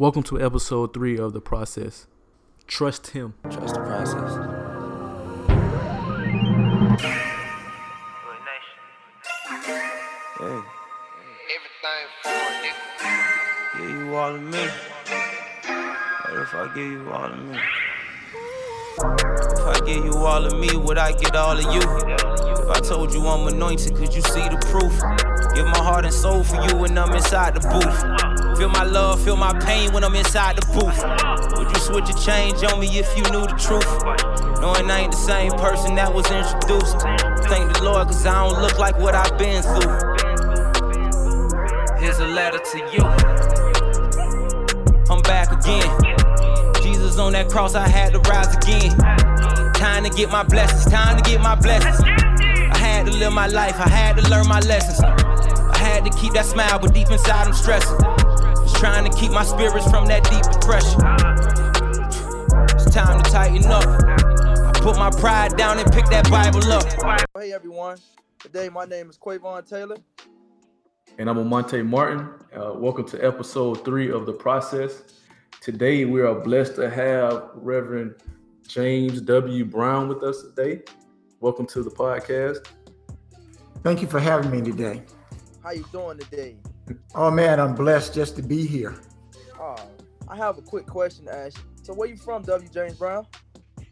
Welcome to episode three of The Process. Trust Him. Trust the process. Hey. Everything for a nigga. Give you all of me. What if I give you all of me? If I give you all of me, would I get all of you? If I told you I'm anointed, could you see the proof? Give my heart and soul for you when I'm inside the booth. Feel my love, feel my pain when I'm inside the booth. Would you switch a change on me if you knew the truth? Knowing I ain't the same person that was introduced. Thank the Lord, cause I don't look like what I've been through. Here's a letter to you. I'm back again. Jesus on that cross, I had to rise again. Time to get my blessings, time to get my blessings. I had to live my life, I had to learn my lessons. I had to keep that smile, but deep inside I'm stressing. Just trying to keep my spirits from that deep depression. It's time to tighten up. I put my pride down and pick that Bible up. Hey everyone, today my name is Quavon Taylor. And I'm Amonte Martin. Uh, welcome to episode three of The Process. Today we are blessed to have Reverend James W. Brown with us today. Welcome to the podcast. Thank you for having me today. How you doing today? Oh man, I'm blessed just to be here. Oh, I have a quick question to ask you. So where you from, W. James Brown?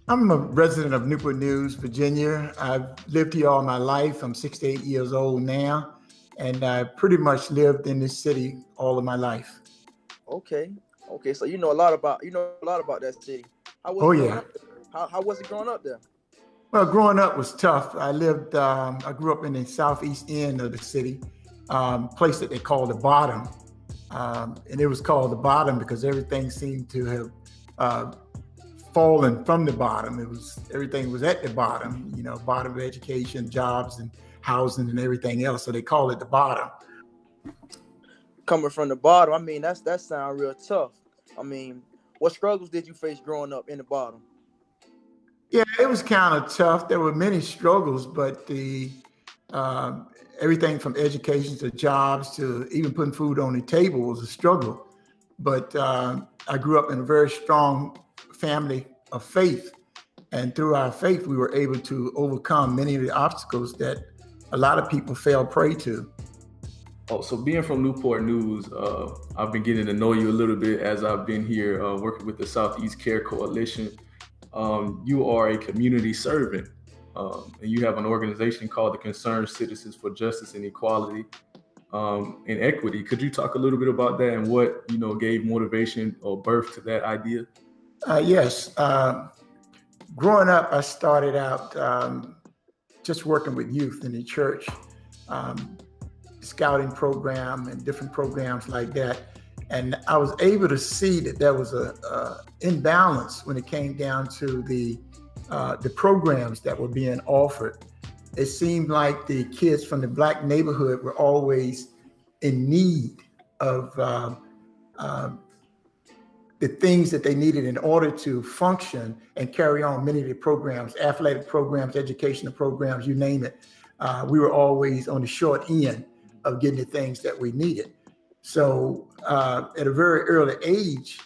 I'm a resident of Newport News, Virginia. I've lived here all my life. I'm 68 years old now, and I pretty much lived in this city all of my life. Okay, okay. So you know a lot about you know a lot about that city. How was Oh, yeah. How, how was it growing up there? Well, growing up was tough. I lived, um, I grew up in the southeast end of the city, um, place that they call the bottom. Um, and it was called the bottom because everything seemed to have uh, fallen from the bottom. It was everything was at the bottom, you know, bottom of education, jobs, and housing, and everything else. So they call it the bottom. Coming from the bottom, I mean that's that sound real tough. I mean, what struggles did you face growing up in the bottom? Yeah, it was kind of tough. There were many struggles, but the um, everything from education to jobs to even putting food on the table was a struggle. But um, I grew up in a very strong family of faith, and through our faith, we were able to overcome many of the obstacles that a lot of people fell prey to. Oh, so being from Newport News, uh, I've been getting to know you a little bit as I've been here uh, working with the Southeast Care Coalition. Um, you are a community servant, um, and you have an organization called the Concerned Citizens for Justice and Equality um, and Equity. Could you talk a little bit about that and what you know gave motivation or birth to that idea? Uh, yes. Uh, growing up, I started out um, just working with youth in the church, um, scouting program and different programs like that. And I was able to see that there was a, a imbalance when it came down to the uh, the programs that were being offered. It seemed like the kids from the black neighborhood were always in need of um, um, the things that they needed in order to function and carry on many of the programs, athletic programs, educational programs, you name it. Uh, we were always on the short end of getting the things that we needed. So uh, at a very early age,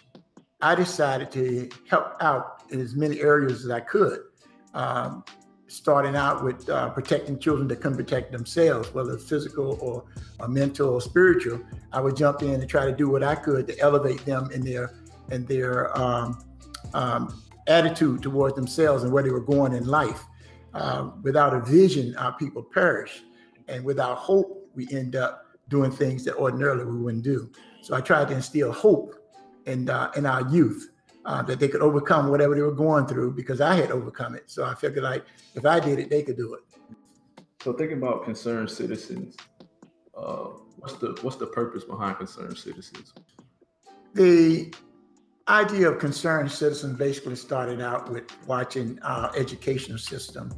I decided to help out in as many areas as I could. Um, starting out with uh, protecting children that couldn't protect themselves, whether physical or, or mental or spiritual. I would jump in and try to do what I could to elevate them in their in their um, um, attitude towards themselves and where they were going in life. Uh, without a vision, our people perish, and without hope, we end up doing things that ordinarily we wouldn't do. So I tried to instill hope in uh, in our youth uh, that they could overcome whatever they were going through because I had overcome it. So I figured like if I did it, they could do it. So thinking about concerned citizens, uh, what's the what's the purpose behind concerned citizens? The idea of concerned citizens basically started out with watching our educational system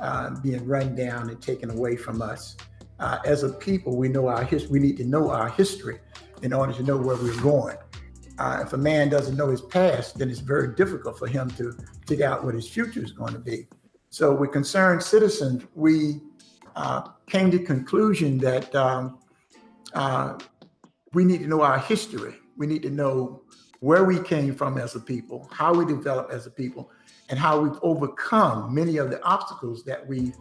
uh, being run down and taken away from us. Uh, as a people, we know our history. we need to know our history in order to know where we're going. Uh, if a man doesn't know his past, then it's very difficult for him to figure out what his future is going to be. So, with concerned citizens, we uh, came to conclusion that um, uh, we need to know our history. We need to know where we came from as a people, how we developed as a people, and how we've overcome many of the obstacles that we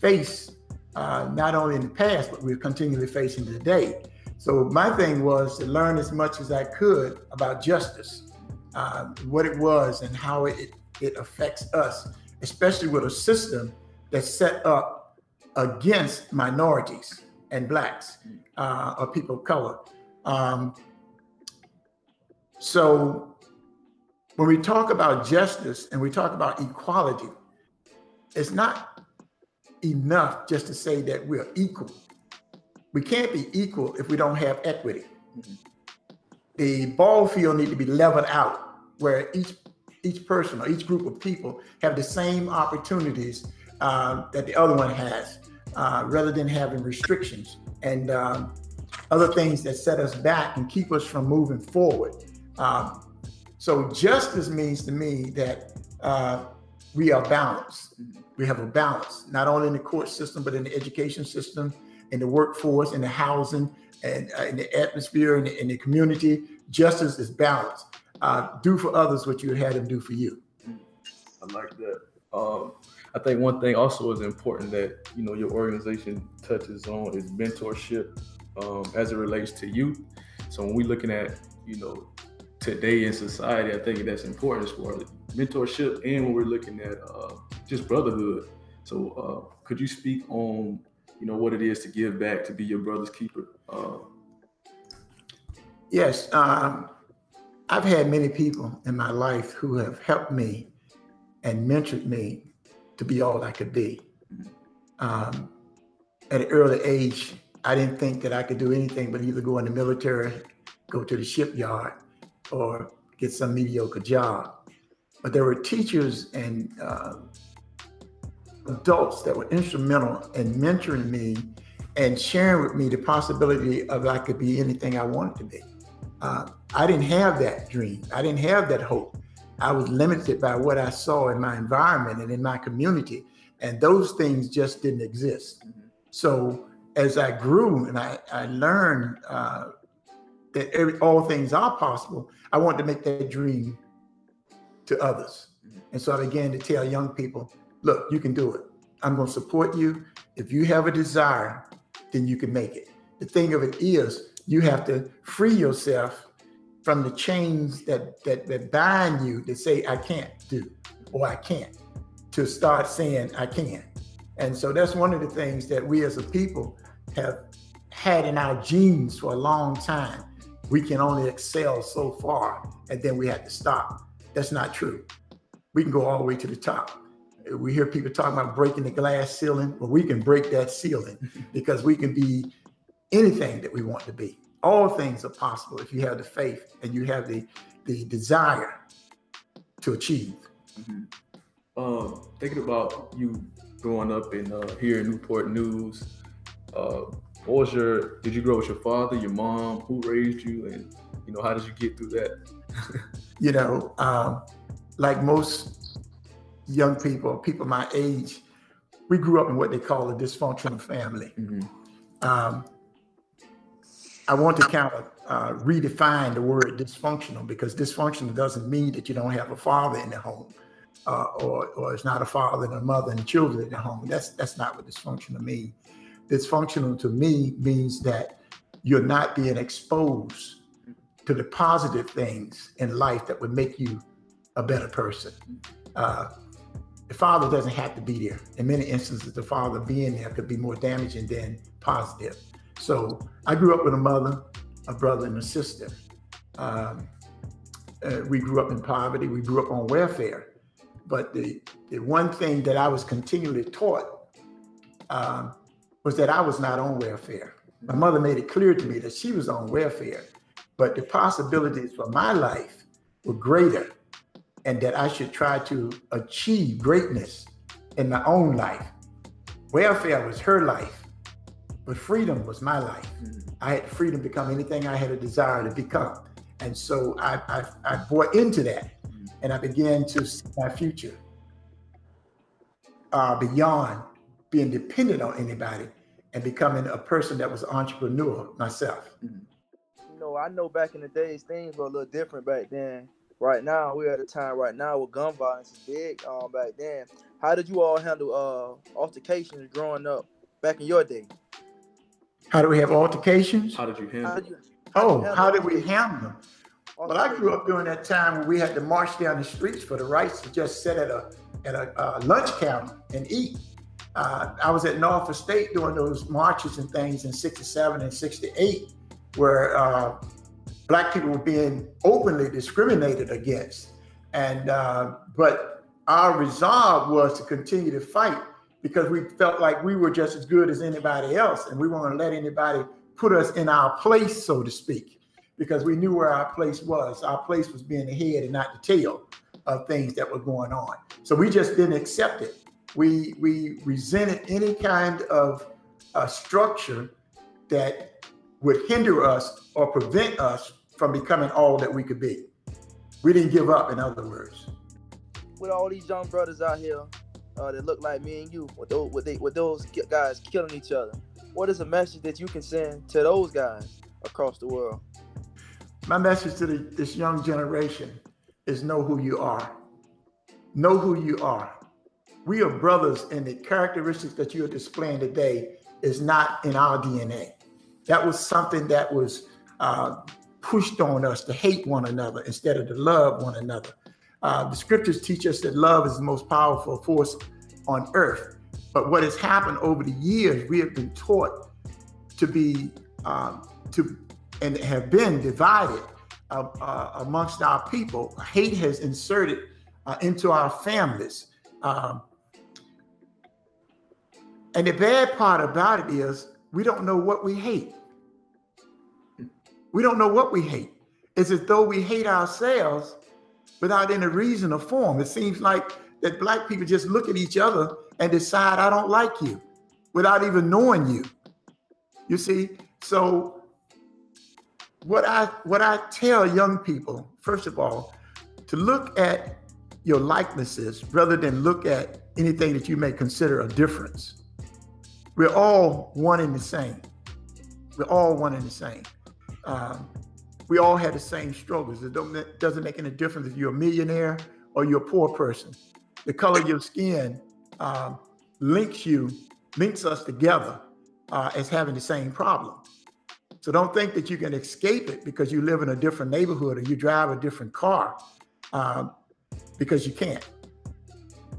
face, uh, not only in the past, but we're continually facing today. So my thing was to learn as much as I could about justice, uh, what it was, and how it it affects us, especially with a system that's set up against minorities and blacks uh, or people of color. Um, so when we talk about justice and we talk about equality, it's not enough just to say that we're equal. We can't be equal if we don't have equity. The ball field need to be leveled out where each each person or each group of people have the same opportunities uh, that the other one has, uh, rather than having restrictions and um, other things that set us back and keep us from moving forward. Um, so justice means to me that uh, we are balanced. We have a balance, not only in the court system, but in the education system, in the workforce, in the housing, and uh, in the atmosphere, in the, in the community. Justice is balanced. Uh, do for others what you had them do for you. I like that. Um, I think one thing also is important that you know your organization touches on is mentorship um, as it relates to youth. So when we're looking at you know today in society, I think that's important as as mentorship and when we're looking at uh, just brotherhood. So, uh, could you speak on, you know, what it is to give back to be your brother's keeper? Uh, yes, um, I've had many people in my life who have helped me and mentored me to be all I could be. Um, at an early age, I didn't think that I could do anything but either go in the military, go to the shipyard, or get some mediocre job. But there were teachers and uh, adults that were instrumental in mentoring me and sharing with me the possibility of I could be anything I wanted to be. Uh, I didn't have that dream. I didn't have that hope. I was limited by what I saw in my environment and in my community, and those things just didn't exist. Mm-hmm. So as I grew and I, I learned uh, that every, all things are possible, I wanted to make that dream to others. And so I began to tell young people, look, you can do it. I'm going to support you. If you have a desire, then you can make it. The thing of it is, you have to free yourself from the chains that that that bind you to say I can't do or I can't to start saying I can. And so that's one of the things that we as a people have had in our genes for a long time we can only excel so far and then we have to stop. That's not true. We can go all the way to the top. We hear people talking about breaking the glass ceiling. Well, we can break that ceiling because we can be anything that we want to be. All things are possible if you have the faith and you have the the desire to achieve. Mm-hmm. Um, thinking about you growing up in uh, here in Newport News, uh, what was your did you grow with your father your mom who raised you and you know how did you get through that you know um, like most young people people my age we grew up in what they call a dysfunctional family mm-hmm. um, i want to kind of uh, redefine the word dysfunctional because dysfunctional doesn't mean that you don't have a father in the home uh, or, or it's not a father and a mother and children in the home that's that's not what dysfunctional means dysfunctional to me means that you're not being exposed to the positive things in life that would make you a better person. Uh, the father doesn't have to be there. In many instances, the father being there could be more damaging than positive. So I grew up with a mother, a brother, and a sister. Um, uh, we grew up in poverty. We grew up on welfare. But the, the one thing that I was continually taught um, was that I was not on welfare. My mother made it clear to me that she was on welfare, but the possibilities for my life were greater and that I should try to achieve greatness in my own life. Welfare was her life, but freedom was my life. Mm-hmm. I had freedom to become anything I had a desire to become. And so I, I, I bought into that mm-hmm. and I began to see my future uh, beyond being dependent on anybody and becoming a person that was an entrepreneur myself. Mm-hmm. You know, know, I know back in the days things were a little different back then. Right now, we're at a time right now where gun violence is big. Um, back then, how did you all handle uh altercations growing up back in your day? How do we have altercations? How did you handle? How did you, Oh, handle how did we handle them? Well, I grew up during that time when we had to march down the streets for the rights to just sit at a at a uh, lunch counter and eat. Uh, I was at Norfolk State doing those marches and things in '67 and '68, where uh, black people were being openly discriminated against. And uh, but our resolve was to continue to fight because we felt like we were just as good as anybody else, and we weren't going to let anybody put us in our place, so to speak because we knew where our place was. Our place was being the head and not the tail of things that were going on. So we just didn't accept it. We we resented any kind of uh, structure that would hinder us or prevent us from becoming all that we could be. We didn't give up, in other words. with all these young brothers out here uh, that look like me and you, with those with, they, with those guys killing each other, what is a message that you can send to those guys across the world? My message to the, this young generation is know who you are. Know who you are. We are brothers, and the characteristics that you are displaying today is not in our DNA. That was something that was uh, pushed on us to hate one another instead of to love one another. Uh, the scriptures teach us that love is the most powerful force on earth. But what has happened over the years, we have been taught to be um, to and have been divided uh, uh, amongst our people. Hate has inserted uh, into our families. Um, and the bad part about it is we don't know what we hate. We don't know what we hate. It's as though we hate ourselves without any reason or form. It seems like that black people just look at each other and decide, I don't like you without even knowing you. You see? So what I what I tell young people, first of all, to look at your likenesses rather than look at anything that you may consider a difference. We're all one and the same. We're all one and the same. Um, we all have the same struggles. It doesn't make any difference if you're a millionaire or you're a poor person. The color of your skin um, links you, links us together uh, as having the same problem. So don't think that you can escape it because you live in a different neighborhood or you drive a different car, um, because you can't.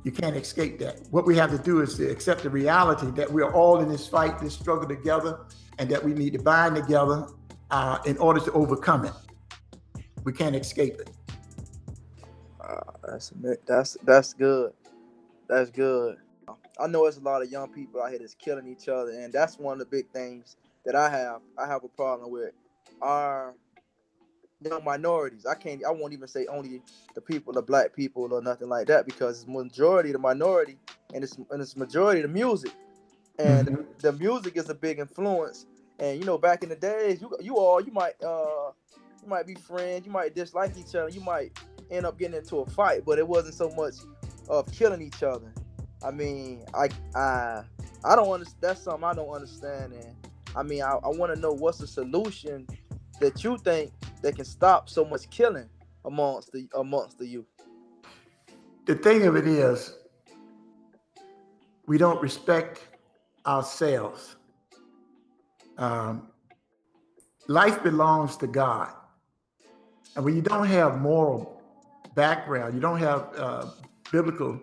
You can't escape that. What we have to do is to accept the reality that we're all in this fight, this struggle together, and that we need to bind together uh, in order to overcome it. We can't escape it. Uh, that's that's that's good. That's good. I know there's a lot of young people out here that's killing each other, and that's one of the big things that I have. I have a problem with our young minorities. I can't. I won't even say only the people, the black people, or nothing like that, because it's majority the minority, and it's and it's majority the music, and Mhm. the music is a big influence. And you know, back in the days, you you all you might uh you might be friends, you might dislike each other, you might end up getting into a fight, but it wasn't so much of killing each other. I mean, I I I don't understand. That's something I don't understand. And I mean, I, I want to know what's the solution that you think that can stop so much killing amongst the amongst the youth. The thing of it is, we don't respect ourselves. Um, life belongs to God. And when you don't have moral background, you don't have uh, biblical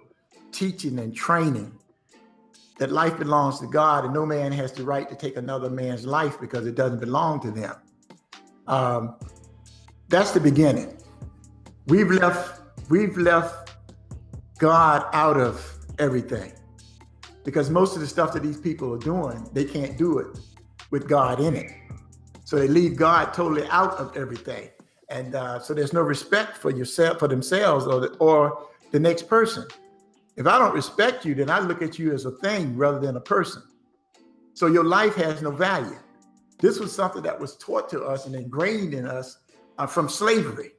teaching and training that life belongs to God and no man has the right to take another man's life because it doesn't belong to them. Um, that's the beginning. We've left we've left God out of everything because most of the stuff that these people are doing, they can't do it with God in it. So they leave God totally out of everything, and uh, so there's no respect for yourself, for themselves, or the, or the next person. If I don't respect you, then I look at you as a thing rather than a person. So your life has no value. This was something that was taught to us and ingrained in us uh, from slavery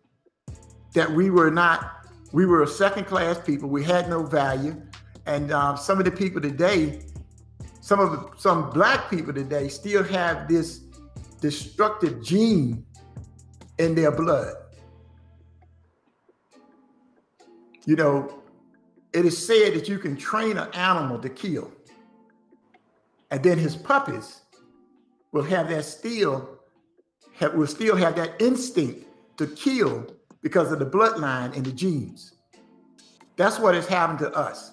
that we were not, we were a second class people. We had no value. And uh, some of the people today, some of the, some black people today still have this destructive gene in their blood. You know, it is said that you can train an animal to kill, and then his puppies will have that still have, will still have that instinct to kill because of the bloodline and the genes. That's what has happened to us.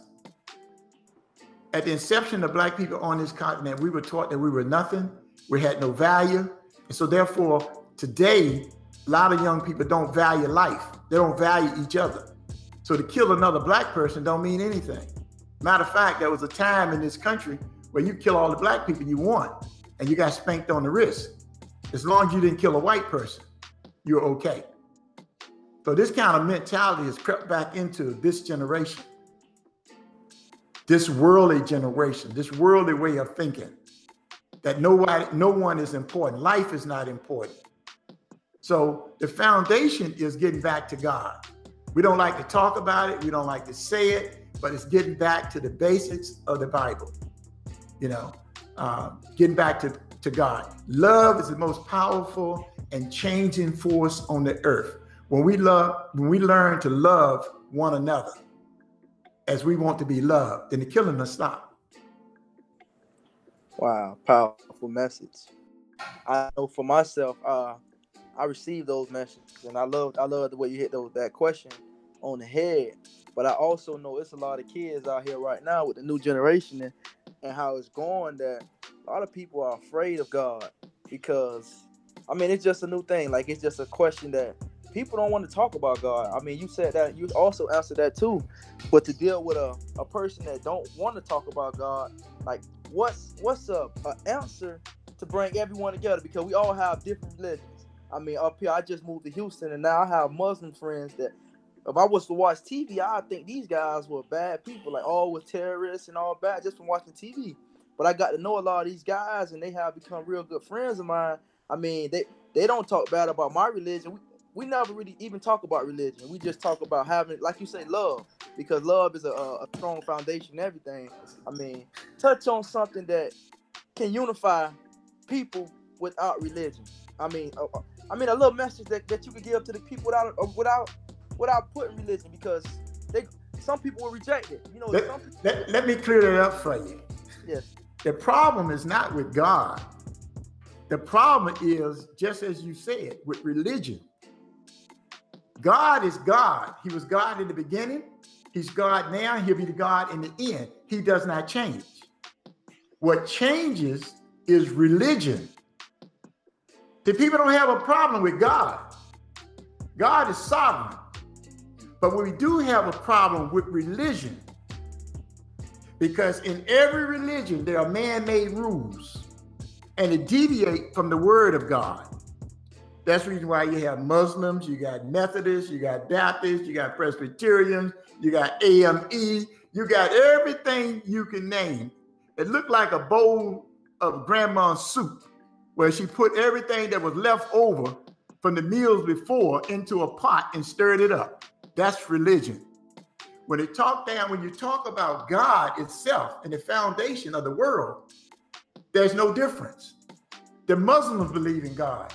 At the inception of black people on this continent, we were taught that we were nothing, we had no value. And so therefore, today, a lot of young people don't value life. They don't value each other. So to kill another black person don't mean anything. Matter of fact, there was a time in this country where you kill all the black people you want and you got spanked on the wrist. As long as you didn't kill a white person, you're okay. So this kind of mentality has crept back into this generation, this worldly generation, this worldly way of thinking that nobody, no one is important. Life is not important. So the foundation is getting back to God. We don't like to talk about it. We don't like to say it, but it's getting back to the basics of the Bible. You know, uh, getting back to, to God. Love is the most powerful and changing force on the earth. When we love, when we learn to love one another as we want to be loved, then the killing will stop. Wow, powerful message. I know for myself, uh, I received those messages, and I love I love the way you hit those that question on the head. But I also know it's a lot of kids out here right now with the new generation and, and how it's going that a lot of people are afraid of God because I mean it's just a new thing. Like it's just a question that people don't want to talk about God. I mean, you said that you also answered that too. But to deal with a, a person that don't want to talk about God, like what's what's a, a answer to bring everyone together because we all have different religions. I mean, up here, I just moved to Houston, and now I have Muslim friends that, if I was to watch TV, I think these guys were bad people, like all with terrorists and all bad, just from watching TV. But I got to know a lot of these guys, and they have become real good friends of mine. I mean, they they don't talk bad about my religion. We, we never really even talk about religion. We just talk about having, like you say, love, because love is a, a strong foundation. everything. I mean, touch on something that can unify people without religion. I mean, I mean, a little message that, that you could give to the people without without without putting religion because they some people will reject it. You know, let, people, let, let me clear that up for you. Yes. The problem is not with God. The problem is, just as you said, with religion. God is God. He was God in the beginning. He's God now. He'll be the God in the end. He does not change. What changes is religion. The people don't have a problem with God. God is sovereign. But we do have a problem with religion. Because in every religion, there are man made rules and it deviate from the word of God. That's the reason why you have Muslims, you got Methodists, you got Baptists, you got Presbyterians, you got AME, you got everything you can name. It looked like a bowl of grandma's soup where she put everything that was left over from the meals before into a pot and stirred it up. That's religion. When it talk down, when you talk about God itself and the foundation of the world, there's no difference. The Muslims believe in God.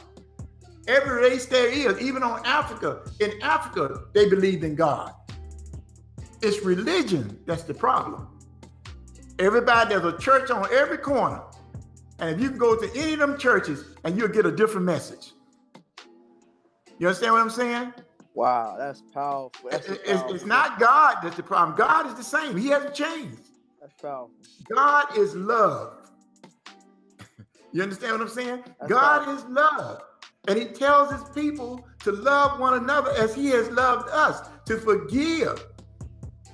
Every race there is, even on Africa, in Africa, they believed in God. It's religion that's the problem. Everybody, there's a church on every corner. And if you can go to any of them churches and you'll get a different message. You understand what I'm saying? Wow, that's powerful. That's it's, powerful. it's not God that's the problem. God is the same. He hasn't changed. That's powerful. God is love. you understand what I'm saying? That's God powerful. is love. And he tells his people to love one another as he has loved us, to forgive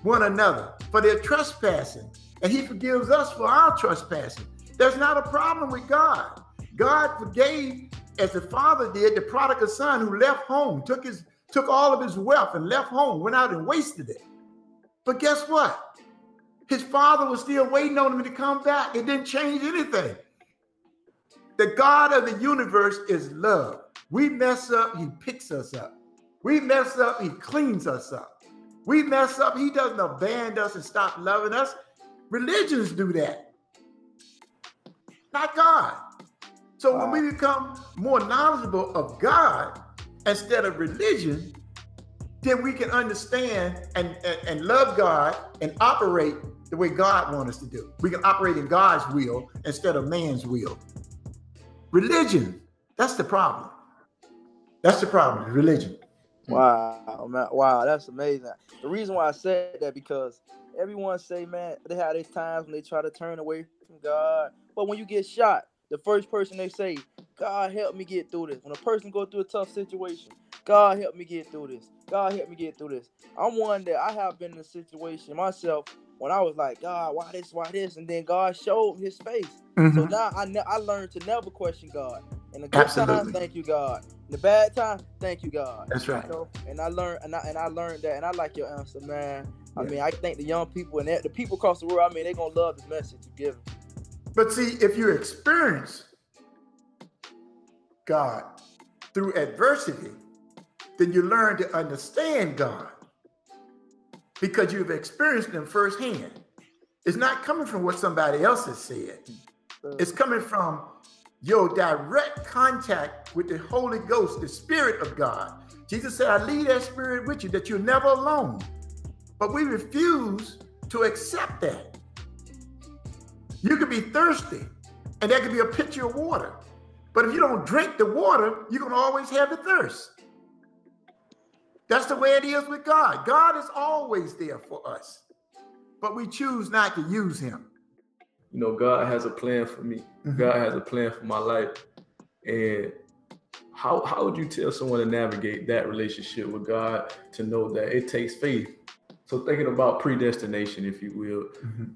one another for their trespassing. And he forgives us for our trespassing. There's not a problem with God. God forgave, as the father did, the prodigal son who left home, took his took all of his wealth and left home, went out and wasted it. But guess what? His father was still waiting on him to come back. It didn't change anything. The God of the universe is love. We mess up, he picks us up. We mess up, he cleans us up. We mess up, he doesn't abandon us and stop loving us. Religions do that, not God. So Wow. when we become more knowledgeable of God, instead of religion, then we can understand and, and, and love God and operate the way God wants us to do. We can operate in God's will instead of man's will. Religion, that's the problem. That's the problem, religion. Wow, man. Wow, that's amazing. The reason why I said that because everyone say, man, they have these times when they try to turn away from God. But when you get shot, the first person they say, God help me get through this. When a person go through a tough situation, God help me get through this. God help me get through this. I'm one that I have been in a situation myself when I was like, God, why this, why this? And then God showed his face. Mm-hmm. So now I, ne- I learned to never question God. In the good Absolutely. times, thank you, God. In the bad times, thank you, God. That's right. You know? And I learned and I, and I learned that. And I like your answer, man. Yeah. I mean, I think the young people and the people across the world, I mean, they're going to love this message you give But see, if you experience God through adversity, then you learn to understand God because you've experienced him firsthand. It's not coming from what somebody else has said. It's coming from your direct contact with the Holy Ghost, the Spirit of God. Jesus said, I leave that Spirit with you, that you're never alone. But we refuse to accept that. You could be thirsty, and that could be a pitcher of water. But if you don't drink the water, you're going to always have the thirst. That's the way it is with God. God is always there for us, but we choose not to use him. You know, God has a plan for me. Mm-hmm. God has a plan for my life. And how how would you tell someone to navigate that relationship with God to know that it takes faith? So thinking about predestination, if you will, mm-hmm.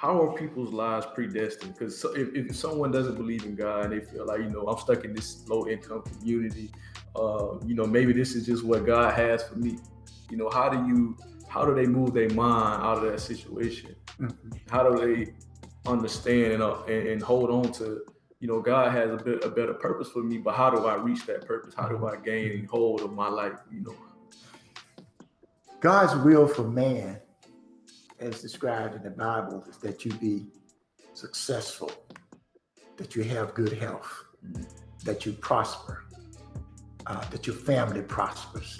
How are people's lives predestined? Because if, if someone doesn't believe in God and they feel like, you know, I'm stuck in this low income community, uh, you know, maybe this is just what God has for me. You know, how do you, how do they move their mind out of that situation? Mm-hmm. How do they understand and, uh, and, and hold on to, you know, God has a bit a better purpose for me, but how do I reach that purpose? How do I gain hold of my life? You know, God's will for man, as described in the Bible, is that you be successful, that you have good health, that you prosper, uh, that your family prospers.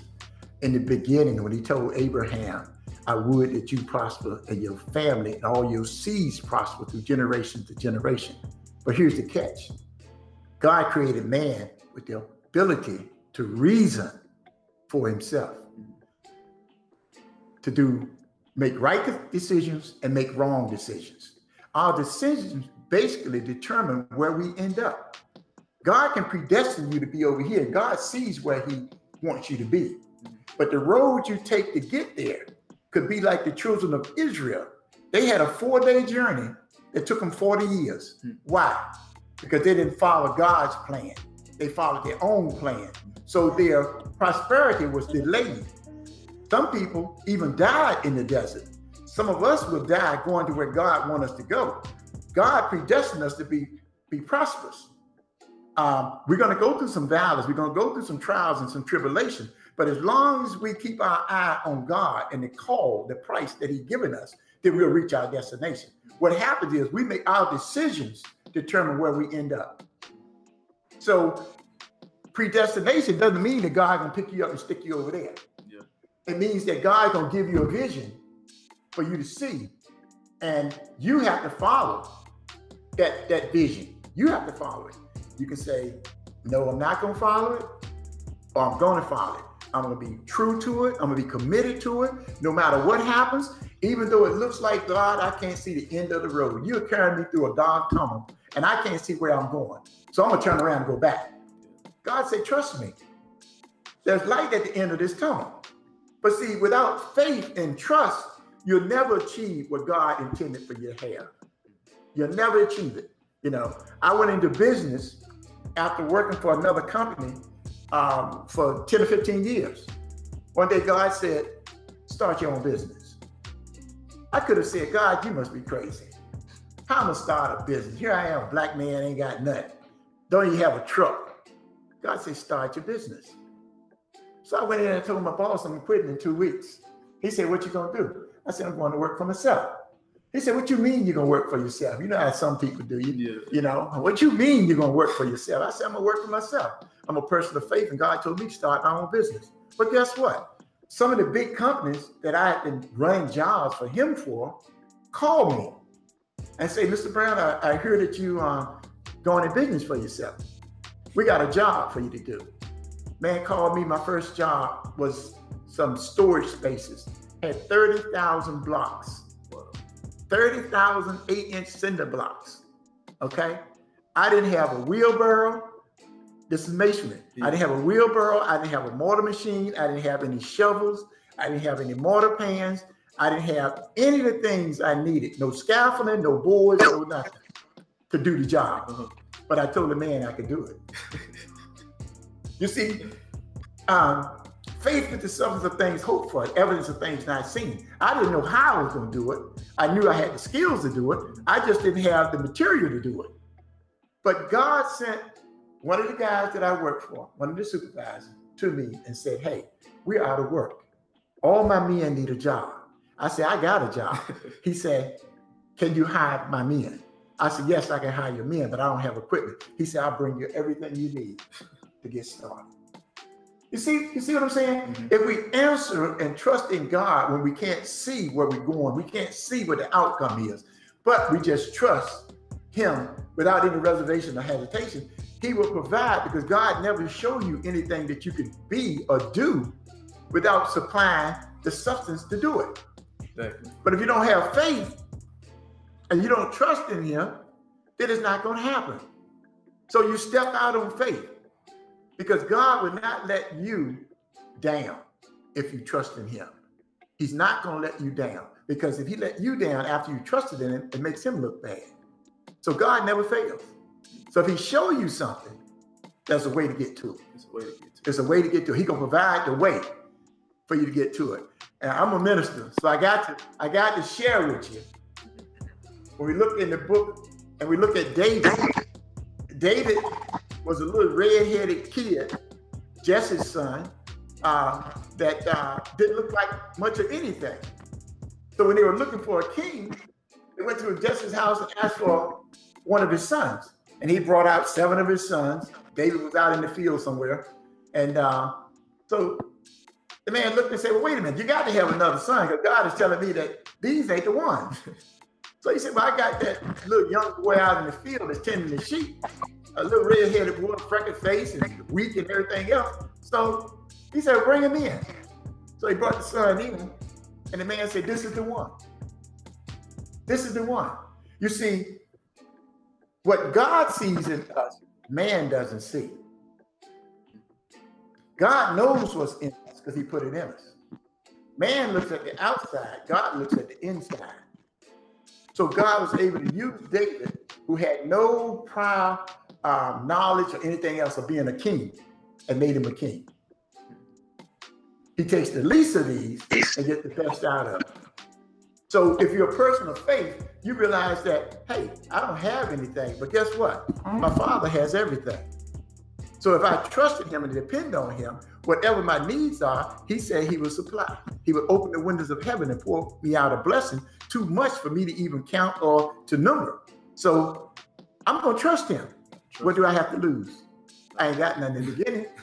In the beginning, when he told Abraham, I would that you prosper and your family and all your seeds prosper through generation to generation. But here's the catch God created man with the ability to reason for himself, to do make right decisions and make wrong decisions. Our decisions basically determine where we end up. God can predestine you to be over here. God sees where He wants you to be. But the road you take to get there could be like the children of Israel. They had a four day journey that took them 40 years. Why? Because they didn't follow God's plan, they followed their own plan. So their prosperity was delayed. Some people even died in the desert. Some of us will die going to where God wants us to go. God predestined us to be, be prosperous um, we're going to go through some valleys, we're going to go through some trials and some tribulation. But as long as we keep our eye on God and the call, the price that He's given us, then we'll reach our destination. What happens is we make our decisions determine where we end up. So predestination doesn't mean that God gonna pick you up and stick you over there. It means that God gonna give you a vision for you to see, and you have to follow that that vision. You have to follow it. You can say, no, I'm not to follow it, or I'm to follow it. I'm to be true to it. I'm to be committed to it no matter what happens. Even though it looks like, God, I can't see the end of the road. You're carrying me through a dark tunnel and I can't see where I'm going. So I'm to turn around and go back. God said, trust me. There's light at the end of this tunnel. But see, without faith and trust, you'll never achieve what God intended for your hair. You'll never achieve it. You know, I went into business after working for another company um, for 10 or 15 years. One day, God said, Start your own business. I could have said, God, you must be crazy. How am I start a business? Here I am, a black man, ain't got nothing. Don't even have a truck. God said, Start your business. So I went in and told my boss I'm quitting in two weeks. He said, What you gonna do? I said, I'm going to work for myself. He said, What you mean you're gonna work for yourself? You know how some people do. You, Yeah. you know, what you mean you're gonna work for yourself? I said, I'm gonna work for myself. I'm a person of faith, and God told me to start my own business. But guess what? Some of the big companies that I had been running jobs for him for called me and say, Mr. Brown, I, I hear that you uh, going in business for yourself. We got a job for you to do. Man called me. My first job was some storage spaces. Had 30,000 blocks. 30,000 eight inch cinder blocks. Okay. I didn't have a wheelbarrow. This is masonry. I didn't have a wheelbarrow. I didn't have a mortar machine. I didn't have any shovels. I didn't have any mortar pans. I didn't have any of the things I needed. No scaffolding, no boards, no nothing to do the job. Uh-huh. But I told the man I could do it. you see, um, faith with the substance of things hoped for, evidence of things not seen. I didn't know how I was going to do it. I knew I had the skills to do it. I just didn't have the material to do it. But God sent one of the guys that I worked for, one of the supervisors, to me and said, Hey, we're out of work. All my men need a job. I said, I got a job. he said, Can you hire my men? I said, Yes, I can hire your men, but I don't have equipment. He said, I'll bring you everything you need to get started. You see, you see what I'm saying? Mhm. If we answer and trust in God when we can't see where we're going, we can't see what the outcome is, but we just trust Him without any reservation or hesitation, He will provide because God never show you anything that you can be or do without supplying the substance to do it. Exactly. But if you don't have faith and you don't trust in Him, then it's not going to happen. So you step out on faith because God will not let you down if you trust in Him. He's not going to let you down because if He let you down after you trusted in Him, it makes Him look bad. So God never fails. So if He show you something, there's a way to get to it. It's a way to get to. it. There's a way to get to it. He gonna provide the way for you to get to it. And I'm a minister, so I got to I got to share with you. When we look in the book and we look at David, David was a little red-headed kid, Jesse's son, uh, that uh, didn't look like much of anything. So when they were looking for a king, they went to Jesse's house and asked for one of his sons. And he brought out seven of his sons. David was out in the field somewhere. And uh, so the man looked and said, Well, wait a minute, you got to have another son because God is telling me that these ain't the ones. so he said, Well, I got that little young boy out in the field that's tending the sheep, a little red headed boy, freckled face, and weak and everything else. So he said, Bring him in. So he brought the son in, and the man said, This is the one. This is the one. You see, what God sees in us, man doesn't see. God knows what's in us because he put it in us. Man looks at the outside, God looks at the inside. So God was able to use David, who had no prior um, knowledge or anything else of being a king, and made him a king. He takes the least of these and gets the best out of it. So if you're a person of faith, you realize that, hey, I don't have anything, but guess what? My father has everything. So if I trusted him and depend on him, whatever my needs are, he said he will supply. He would open the windows of heaven and pour me out a blessing too much for me to even count or to number. So I'm going to trust him. What do I have to lose? I ain't got nothing in the beginning.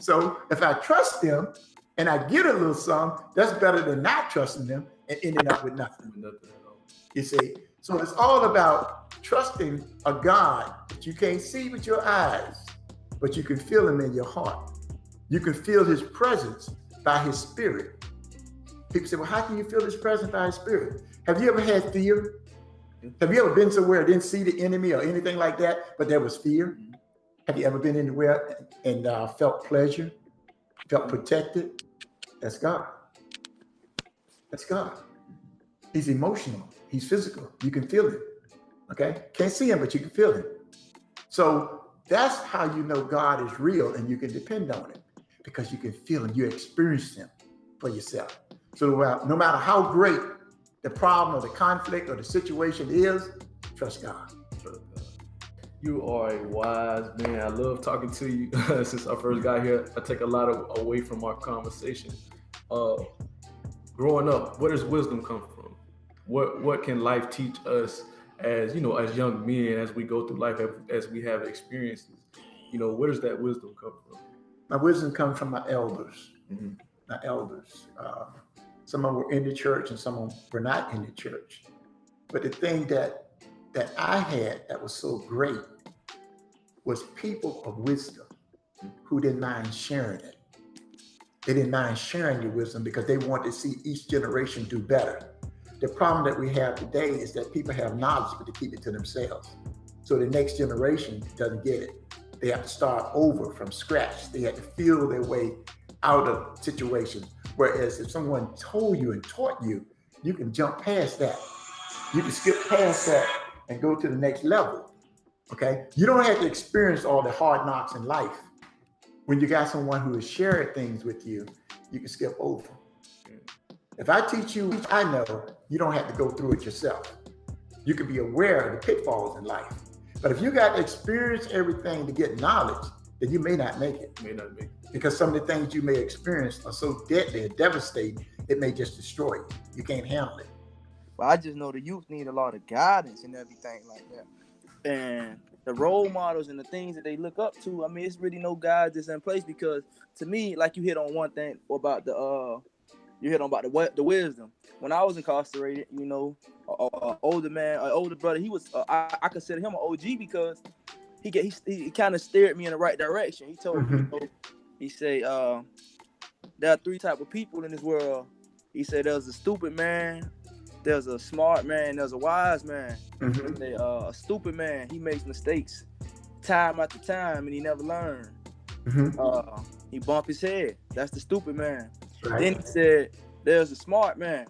So if I trust them and I get a little sum, that's better than not trusting them and ending up with nothing. Nothing. You see, so it's all about trusting a God that you can't see with your eyes, but you can feel him in your heart. You can feel his presence by his spirit. People say, Well, how can you feel his presence by his spirit? Have you ever had fear? Have you ever been somewhere didn't see the enemy or anything like that, but there was fear? Have you ever been anywhere and uh, felt pleasure, felt protected? That's God. That's God. He's emotional. He's physical. You can feel it. Okay? Can't see him, but you can feel him. So that's how you know God is real and you can depend on him because you can feel him. You experience him for yourself. So no matter how great the problem or the conflict or the situation is, trust God. You are a wise man. I love talking to you. Since I first got here, I take a lot of, away from our conversation. Uh, growing up, where does wisdom come from? what what can life teach us as you know as young men as we go through life as we have experiences you know where does that wisdom come from my wisdom comes from my elders Mhm. my elders uh, some of them were in the church and some of them were not in the church but the thing that that i had that was so great was people of wisdom who didn't mind sharing it they didn't mind sharing your wisdom because they wanted to see each generation do better the problem that we have today is that people have knowledge, but they keep it to themselves. So the next generation doesn't get it. They have to start over from scratch. They have to feel their way out of situations. Whereas if someone told you and taught you, you can jump past that. You can skip past that and go to the next level. Okay. You don't have to experience all the hard knocks in life. When you got someone who is sharing things with you, you can skip over. If I teach you, I know, you don't have to go through it yourself. You can be aware of the pitfalls in life. But if you got to experience everything to get knowledge, then you may not make it may not make because some of the things you may experience are so deadly and devastating, it may just destroy you. You can't handle it. But I just know the youth need a lot of guidance and everything like that. And the role models and the things that they look up to, I mean, it's really no guidance in place because to me, like you hit on one thing about the uh you hit on about the the wisdom. When I was incarcerated, you know, older man, an older brother, he was uh, I, I consider him an OG because he get he, he kind of steered me in the right direction. He told me, Mhm. you know, he say, uh, there are three type of people in this world. He said there's a stupid man, there's a smart man, there's a wise man. Mhm. Say, uh, a stupid man, he makes mistakes time after time and he never learn. Mhm. Uh, he bump his head. That's the stupid man. Then he said, "There's a smart man.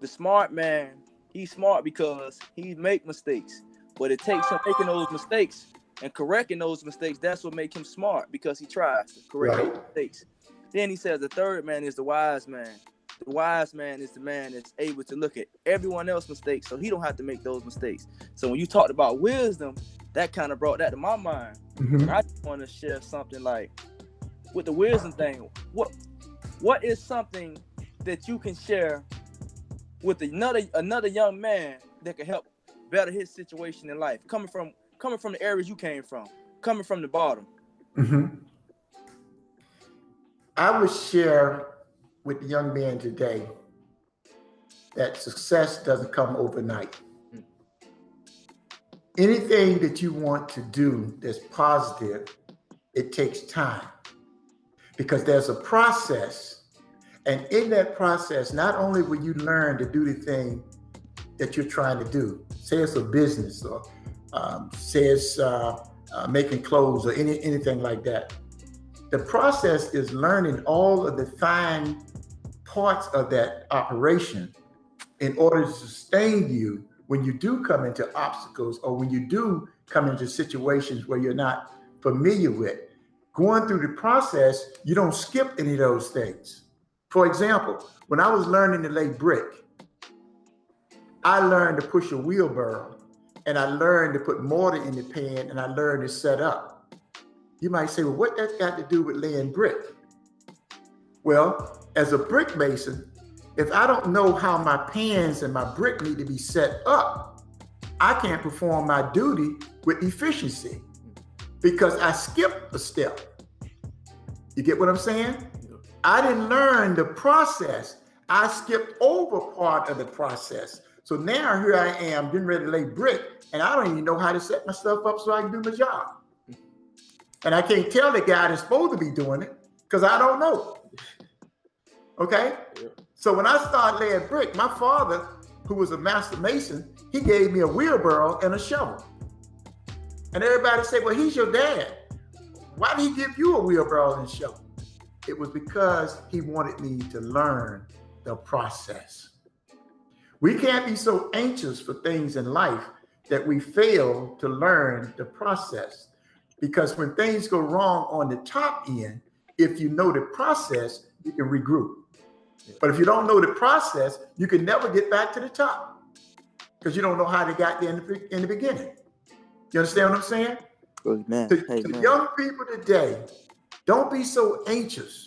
The smart man, he's smart because he make mistakes, but it takes him making those mistakes and correcting those mistakes. That's what make him smart because he tries to correct Right. those mistakes." Then he says, "The third man is the wise man. The wise man is the man that's able to look at everyone else's mistakes, so he don't have to make those mistakes." So when you talked about wisdom, that kind of brought that to my mind. Mhm. I just want to share something like with the wisdom thing. What what is something that you can share with another another young man that can help better his situation in life? Coming from coming from the areas you came from, coming from the bottom. Mhm. I would share with the young man today that success doesn't come overnight. Anything that you want to do that's positive, it takes time because there's a process. And in that process, not only will you learn to do the thing that you're trying to do, say it's a business or um, say it's uh, uh, making clothes or any, anything like that. The process is learning all of the fine parts of that operation in order to sustain you when you do come into obstacles or when you do come into situations where you're not familiar with. Going through the process, you don't skip any of those things. For example, when I was learning to lay brick, I learned to push a wheelbarrow and I learned to put mortar in the pan and I learned to set up. You might say, well, what that's got to do with laying brick? Well, as a brick mason, if I don't know how my pans and my brick need to be set up, I can't perform my duty with efficiency because I skipped a step. You get what I'm saying? I didn't learn the process. I skipped over part of the process. So now here I am getting ready to lay brick, and I don't even know how to set myself up so I can do my job. And I can't tell the guy that's supposed to be doing it because I don't know. Okay? So when I started laying brick, my father, who was a master mason, he gave me a wheelbarrow and a shovel. And everybody said, Well, he's your dad. Why did he give you a wheelbarrow and a shovel? It was because he wanted me to learn the process. We can't be so anxious for things in life that we fail to learn the process. Because when things go wrong on the top end, if you know the process, you can regroup. But if you don't know the process, you can never get back to the top because you don't know how they got there in the, in the beginning. You understand what I'm saying? Amen. To, to young people today, don't be so anxious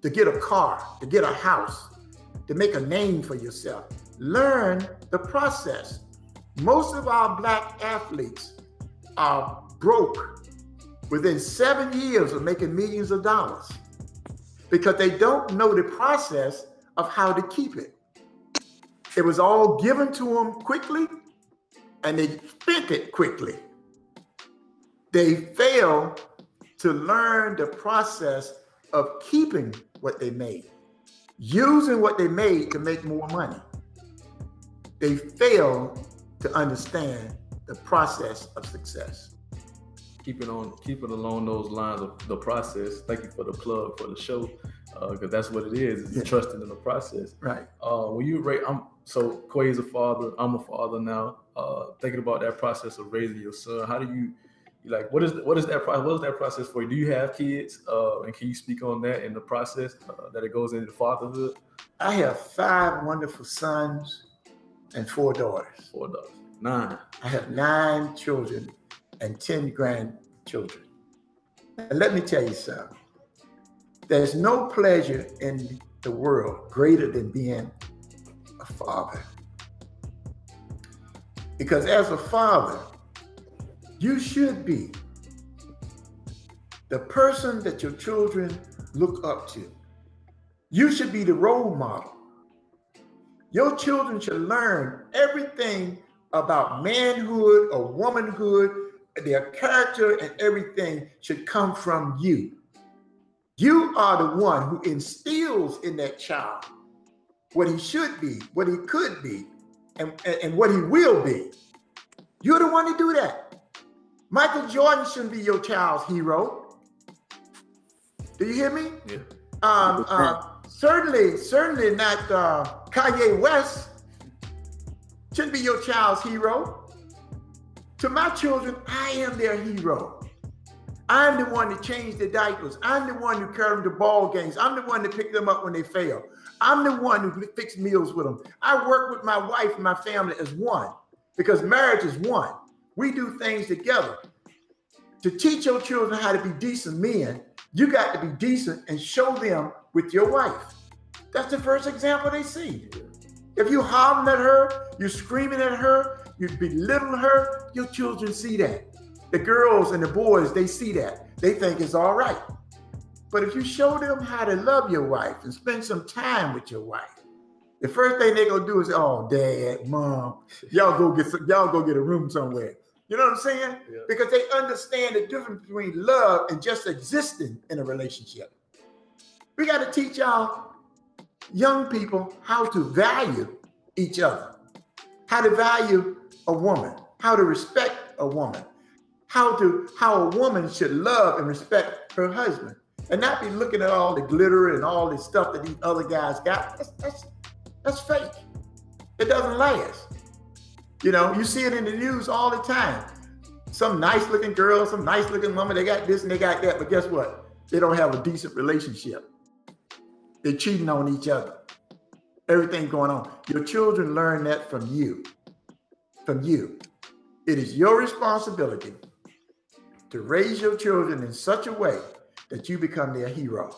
to get a car, to get a house, to make a name for yourself. Learn the process. Most of our black athletes are broke within seven years of making millions of dollars because they don't know the process of how to keep it. It was all given to them quickly and they spent it quickly. They fail to learn the process of keeping what they made, using what they made to make more money. They fail to understand the process of success. Keeping on, keeping along those lines of the process. Thank you for the plug for the show, because uh, that's what it is. It's Yeah. trusting in the process. Right. Uh, when you rate, I'm so Quay is a father. I'm a father now. Uh, thinking about that process of raising your son, how do you like? What is what is that? pro- What is that process for you? Do you have kids? Uh, and can you speak on that in the process uh, that it goes into fatherhood I have five wonderful sons and four daughters. Four daughters. nine? I have nine children and 10 grandchildren. And let me tell you something. There's no pleasure in the world greater than being a father. Because as a father, you should be the person that your children look up to. You should be the role model. Your children should learn everything about manhood or womanhood, their character and everything should come from you. You are the one who instills in that child what he should be, what he could be, and, and, what he will be. You're the one to do that. Michael Jordan shouldn't be your child's hero. Do you hear me? Yeah. Um, uh, certainly, certainly not uh, Kanye West. Shouldn't be your child's hero. To my children, I am their hero. I'm the one to change their diapers. I'm the one who carry them to ball games. I'm the one to pick them up when they fail. I'm the one who fix meals with them. I work with my wife and my family as one because marriage is one. We do things together. To teach your children how to be decent men, you got to be decent and show them with your wife. That's the first example they see. If you hollering at her, you're screaming at her, you belittle her, your children see that. The girls and the boys, they see that. They think it's all right. But if you show them how to love your wife and spend some time with your wife, the first thing they're gonna do is, oh, dad, mom, y'all go get some, y'all go get a room somewhere. You know what I'm saying? Yeah. Because they understand the difference between love and just existing in a relationship. We got to teach y'all young people how to value each other, how to value a woman, how to respect a woman, how to how a woman should love and respect her husband, and not be looking at all the glitter and all the stuff that these other guys got. That's that's, that's fake. It doesn't last. You know, you see it in the news all the time. Some nice looking girl, some nice looking woman, they got this and they got that, but guess what? They don't have a decent relationship. They're cheating on each other. Everything going on. Your children learn that from you. From you. It is your responsibility to raise your children in such a way that you become their hero.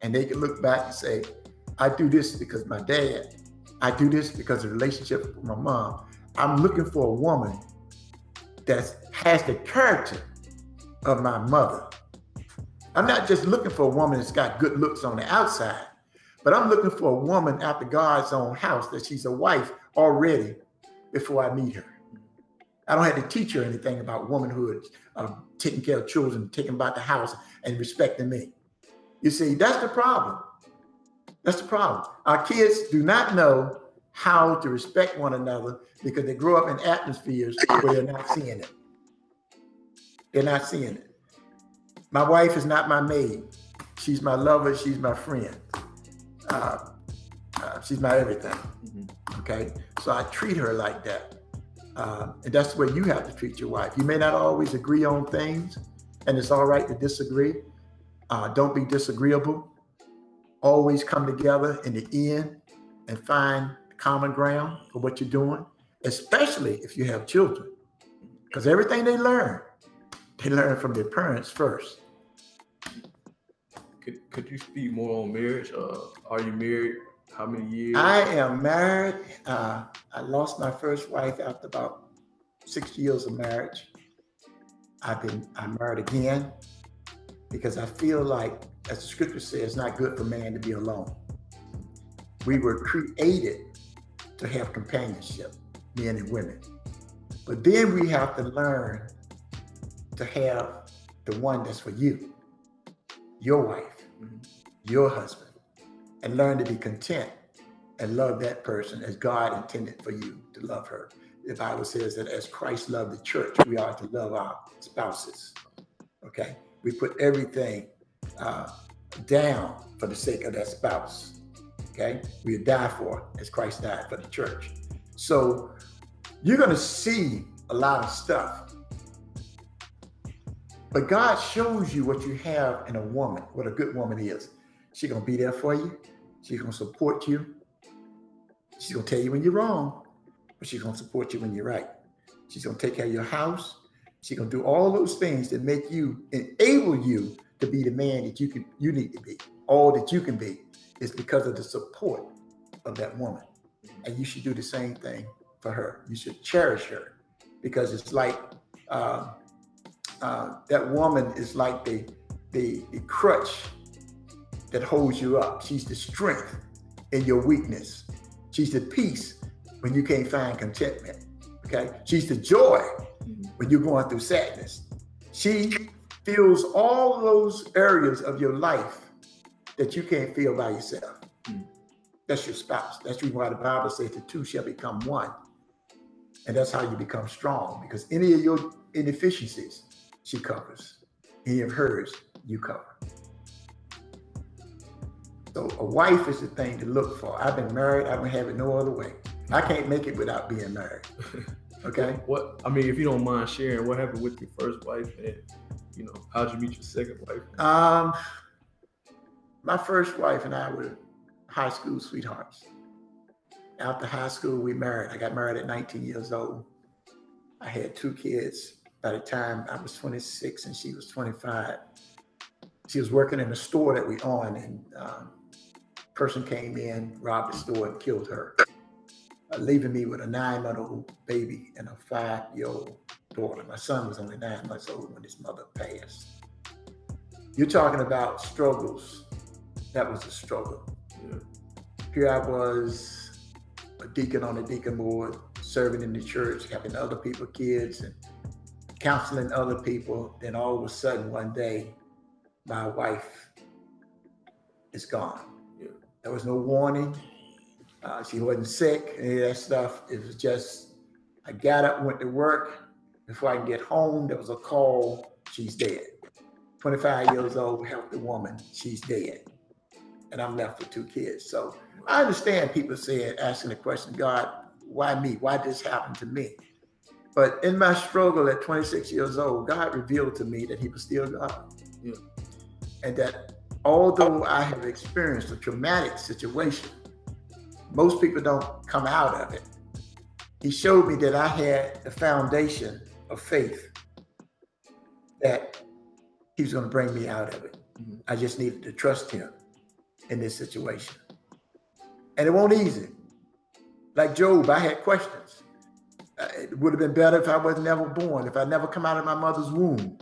And they can look back and say, I do this because my dad. I do this because of the relationship with my mom. I'm looking for a woman that has the character of my mother. I'm not just looking for a woman that's got good looks on the outside, but I'm looking for a woman after God's own house that she's a wife already before I meet her. I don't have to teach her anything about womanhood, uh, taking care of children, taking about the house, and respecting me. You see, that's the problem. That's the problem. Our kids do not know how to respect one another because they grow up in atmospheres where they're not seeing it. They're not seeing it. My wife is not my maid. She's my lover. She's my friend. Uh, uh, she's my everything. Okay. So I treat her like that. Uh, and that's the way you have to treat your wife. You may not always agree on things, and it's all right to disagree. Uh, don't be disagreeable. Always come together in the end and find common ground for what you're doing, especially if you have children. Because everything they learn, they learn from their parents first. Could could you speak more on marriage? Uh, are you married? How many years? I am married. Uh, I lost my first wife after about six years of marriage. I've been I'm married again because I feel like, as the scripture says, it's not good for man to be alone. We were created to have companionship, men and women. But then we have to learn to have the one that's for you, your wife, your husband, and learn to be content and love that person as God intended for you to love her. The Bible says that as Christ loved the church, we are to love our spouses. Okay? We put everything uh, down for the sake of that spouse. Okay? We die for as Christ died for the church. So you're going to see a lot of stuff. But God shows you what you have in a woman, what a good woman is. She's going to be there for you. She's going to support you. She's going to tell you when you're wrong, but she's going to support you when you're right. She's going to take care of your house. She's going to do all those things that make you enable you to be the man that you can you need to be. All that you can be is because of the support of that woman. And you should do the same thing for her. You should cherish her because it's like uh, uh, that woman is like the, the the crutch that holds you up. She's the strength in your weakness. She's the peace when you can't find contentment. Okay. She's the joy when you're going through sadness. She fills all those areas of your life that you can't feel by yourself. Mm. That's your spouse. That's why the Bible says the two shall become one. And that's how you become strong because any of your inefficiencies, she covers. Any of hers, you cover. So a wife is the thing to look for. I've been married, I don't have it no other way. I can't make it without being married. Okay. What I mean, if you don't mind sharing, what happened with your first wife, and you know, how'd you meet your second wife? Um, my first wife and I were high school sweethearts. After high school, we married. I got married at 19 years old. I had two kids. By the time I was 26 and she was 25, she was working in a store that we owned, and um, person came in, robbed the store, and killed her, uh, leaving me with a nine-month-old baby and a five-year-old daughter. My son was only nine months old when his mother passed. You're talking about struggles. That was a struggle. Yeah. Here I was, a deacon on the deacon board, serving in the church, having other people kids and counseling other people. Then all of a sudden, one day, my wife is gone. Yeah. There was no warning. Uh, she wasn't sick, any of that stuff. It was just, I got up, went to work. Before I can get home, there was a call. She's dead. 25 years old, healthy woman. She's dead. And I'm left with two kids. So I understand people saying, asking the question, God, why me? Why this happened to me? But in my struggle at 26 years old, God revealed to me that He was still God. Yeah. And that although I have experienced a traumatic situation, most people don't come out of it. He showed me that I had the foundation of faith that He was going to bring me out of it. Mhm. I just needed to trust Him in this situation. And it won't easy. Like Job, I had questions. Uh, It would have been better if I was never born, if I never come out of my mother's womb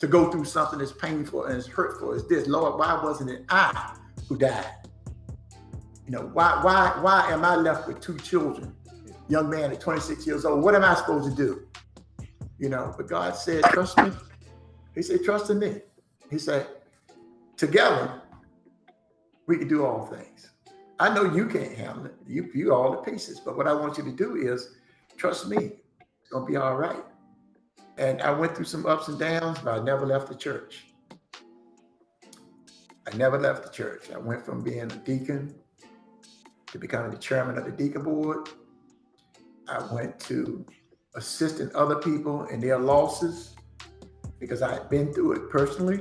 to go through something as painful and as hurtful as this. Lord, why wasn't it I who died? You know, why why why am I left with two children? Young man at 26 years old. What am I supposed to do? You know, but God said, trust me. He said, trust in me. He said, together we can do all things. I know you can't handle it. You you all the pieces. But what I want you to do is trust me. It's gonna be all right. And I went through some ups and downs, but I never left the church. I never left the church. I went from being a deacon to becoming the chairman of the deacon board. I went to assisting other people in their losses because I had been through it personally.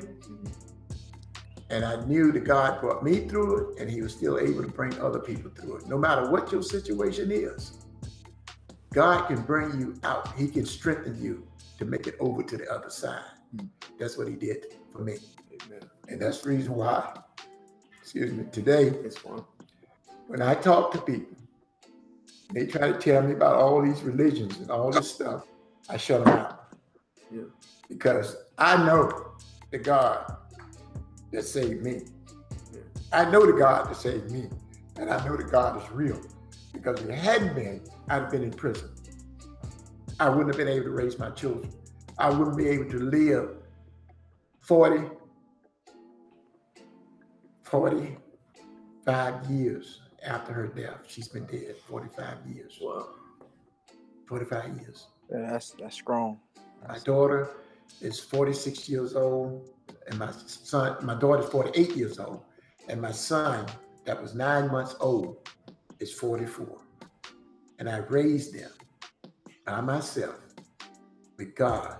And I knew that God brought me through it and He was still able to bring other people through it. No matter what your situation is, God can bring you out. He can strengthen you to make it over to the other side. That's what He did for me. Amen. And that's the reason why, excuse me, today when I talk to people, they try to tell me about all these religions and all this stuff. I shut them out. Yeah. Because I know that God that saved me. I know the God that saved me. And I know the God is real. Because if it hadn't been, I'd have been in prison. I wouldn't have been able to raise my children. I wouldn't be able to live 40, 45 years after her death. She's been dead 45 years. Wow. 45 years. Yeah, that's that's strong. My daughter is 46 years old, and my son, my daughter is 48 years old, and my son, that was nine months old, is 44. And I raised them by myself with God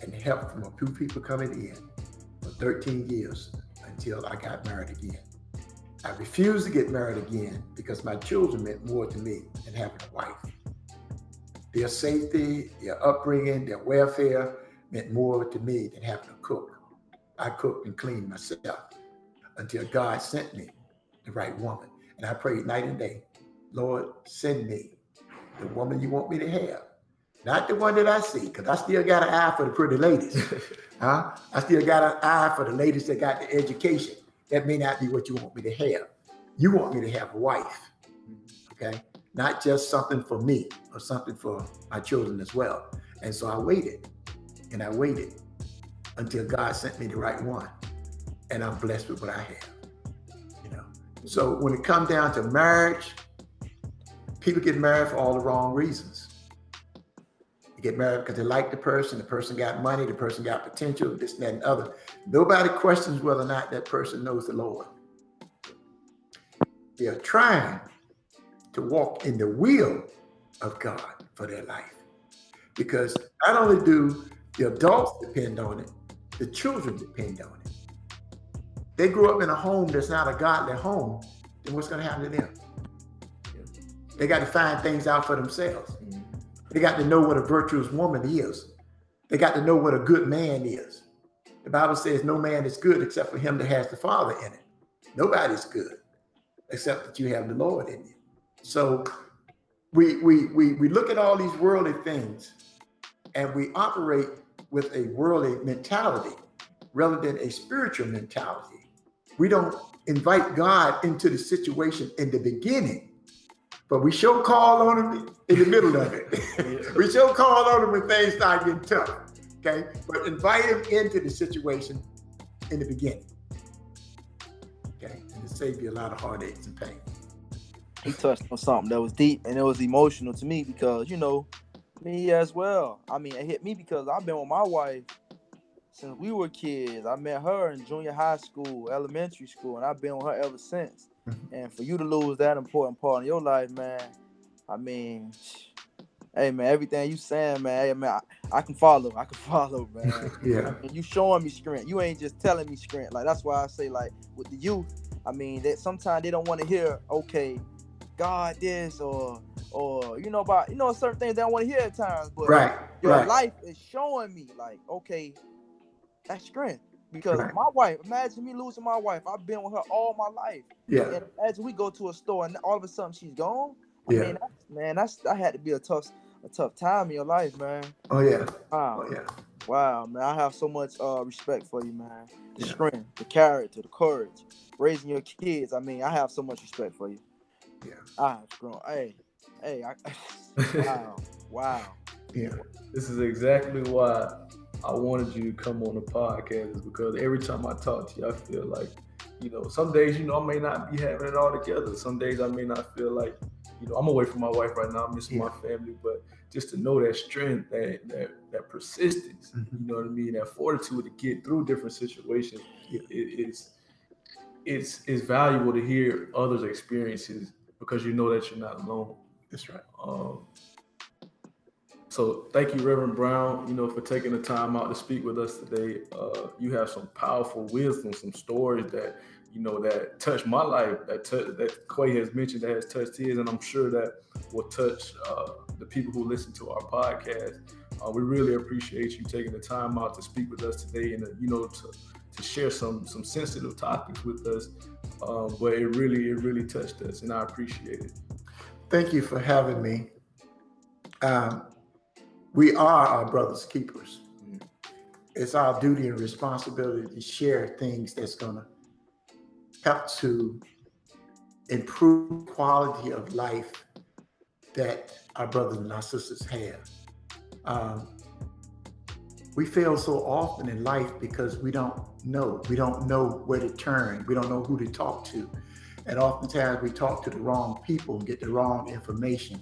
and help from a few people coming in for 13 years until I got married again. I refused to get married again because my children meant more to me than having a wife. Their safety, their upbringing, their welfare meant more to me than having a cook. I cooked and cleaned myself until God sent me the right woman. And I prayed night and day, Lord, send me the woman you want me to have. Not the one that I see, because I still got an eye for the pretty ladies. huh? I still got an eye for the ladies that got the education. That may not be what you want me to have. You want me to have a wife. Okay. Not just something for me or something for my children as well. And so I waited and I waited until God sent me the right one. And I'm blessed with what I have. You know. So when it comes down to marriage, people get married for all the wrong reasons. They get married because they like the person, the person got money, the person got potential, this, and that, and other. Nobody questions whether or not that person knows the Lord. They are trying to walk in the will of God for their life. Because not only do the adults depend on it, the children depend on it. They grew up in a home that's not a godly home, then what's going to happen to them? They got to find things out for themselves. Mm-hmm. They got to know what a virtuous woman is. They got to know what a good man is. The Bible says no man is good except for him that has the Father in it. Nobody's good except that you have the Lord in you. So we we we we look at all these worldly things and we operate with a worldly mentality rather than a spiritual mentality. We don't invite God into the situation in the beginning, but we show call on him in the middle of it. we show call on him when things start getting tough. Okay, but invite him into the situation in the beginning. Okay, and it save you a lot of heartaches and pain. He touched on something that was deep and it was emotional to me because you know me as well. I mean, it hit me because I've been with my wife since we were kids. I met her in junior high school, elementary school, and I've been with her ever since. Mm-hmm. and for you to lose that important part in your life, man, I mean, hey man, everything you saying, man, hey man, I, I can follow, I can follow, man. Yeah. and you showing me strength. You ain't just telling me strength. Like that's why I say, like with the youth, I mean, that sometimes they don't want to hear, okay, God this or or you know about you know certain things they don't want to hear at times. But Right. your Right. life is showing me like, okay, that's strength. Because Right. my wife, imagine me losing my wife. I've been with her all my life. Yeah. And imagine we go to a store and all of a sudden she's gone. I Yeah. mean, that's, man, that's that had to be a tough, a tough time in your life, man. Oh yeah. Wow, Oh yeah. wow, man. I have so much uh respect for you, man. The Yeah. strength, the character, the courage, raising your kids. I mean, I have so much respect for you. Yeah. I have grown. Hey, hey, I, wow, wow. Yeah. This is exactly why I wanted you to come on the podcast is because every time I talk to you, I feel like, you know, some days, you know, I may not be having it all together. Some days I may not feel like, you know, I'm away from my wife right now, I'm missing my family, but just to know that strength, that that that persistence, Mhm. you know what I mean, that fortitude to get through different situations, Yeah. it, it's it's it's valuable to hear others' experiences because you know that you're not alone. That's right. Um, so thank you, Reverend Brown, you know, for taking the time out to speak with us today. Uh, you have some powerful wisdom, some stories that you know that touch my life, that touch, that Quay has mentioned that has touched his, and I'm sure that will touch uh, the people who listen to our podcast. Uh, we really appreciate you taking the time out to speak with us today, and uh, you know to to share some some sensitive topics with us. Um, but it really, it really touched us, and I appreciate it. Thank you for having me. Um, we are our brother's keepers. It's our duty and responsibility to share things that's going to help to improve quality of life that our brothers and our sisters have. Um, we fail so often in life because we don't know. We don't know where to turn. We don't know who to talk to. And oftentimes we talk to the wrong people and get the wrong information.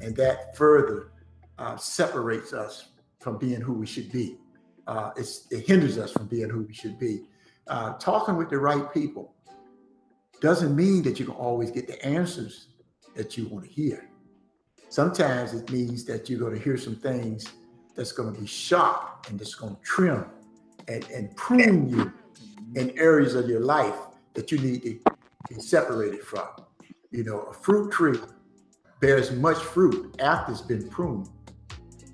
And that further uh, separates us from being who we should be. Uh, it hinders us from being who we should be. Uh, talking with the right people doesn't mean that you can always get the answers that you want to hear. Sometimes it means that you're going to hear some things that's going to be sharp and that's going to trim and, and prune you in areas of your life that you need to be separated from. You know, a fruit tree bears much fruit after it's been pruned.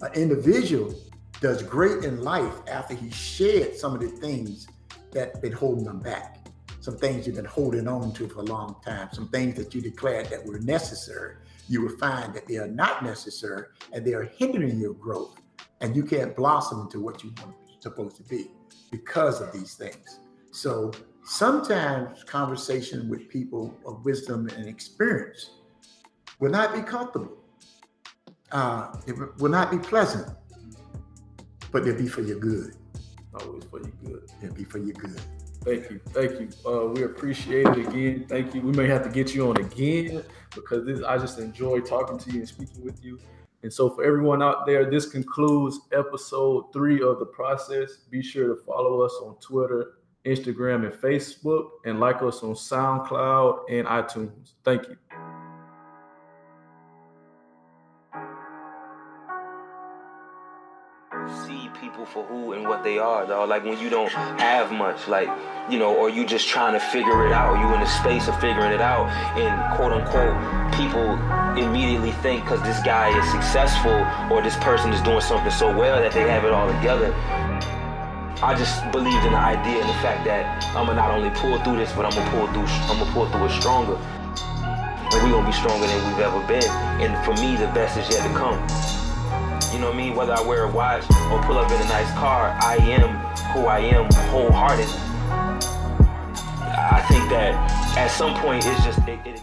An individual does great in life after he shed some of the things that been holding them back. Some things you've been holding on to for a long time, some things that you declared that were necessary. You will find that they are not necessary and they are hindering your growth and you can't blossom into what you are supposed to be because of these things. So sometimes conversation with people of wisdom and experience will not be comfortable. Uh, it will not be pleasant, but they'll be for your good. Always for your good. They'll be for your good. Thank you, thank you. Uh, we appreciate it again. Thank you. We may have to get you on again because this, I just enjoy talking to you and speaking with you. And so, for everyone out there, this concludes episode three of the process. Be sure to follow us on Twitter, Instagram, and Facebook, and like us on SoundCloud and iTunes. Thank you. See people for who and what they are, though. Like when you don't have much, like, you know, or you just trying to figure it out. You in the space of figuring it out, and quote unquote, people immediately think because this guy is successful or this person is doing something so well that they have it all together. I just believed in the idea and the fact that I'm gonna not only pull through this, but I'm gonna pull through. I'm gonna pull through it stronger. And we're gonna be stronger than we've ever been. And for me, the best is yet to come. You know what I mean? Whether I wear a watch or pull up in a nice car, I am who I am wholehearted. I think that at some point it's just it, it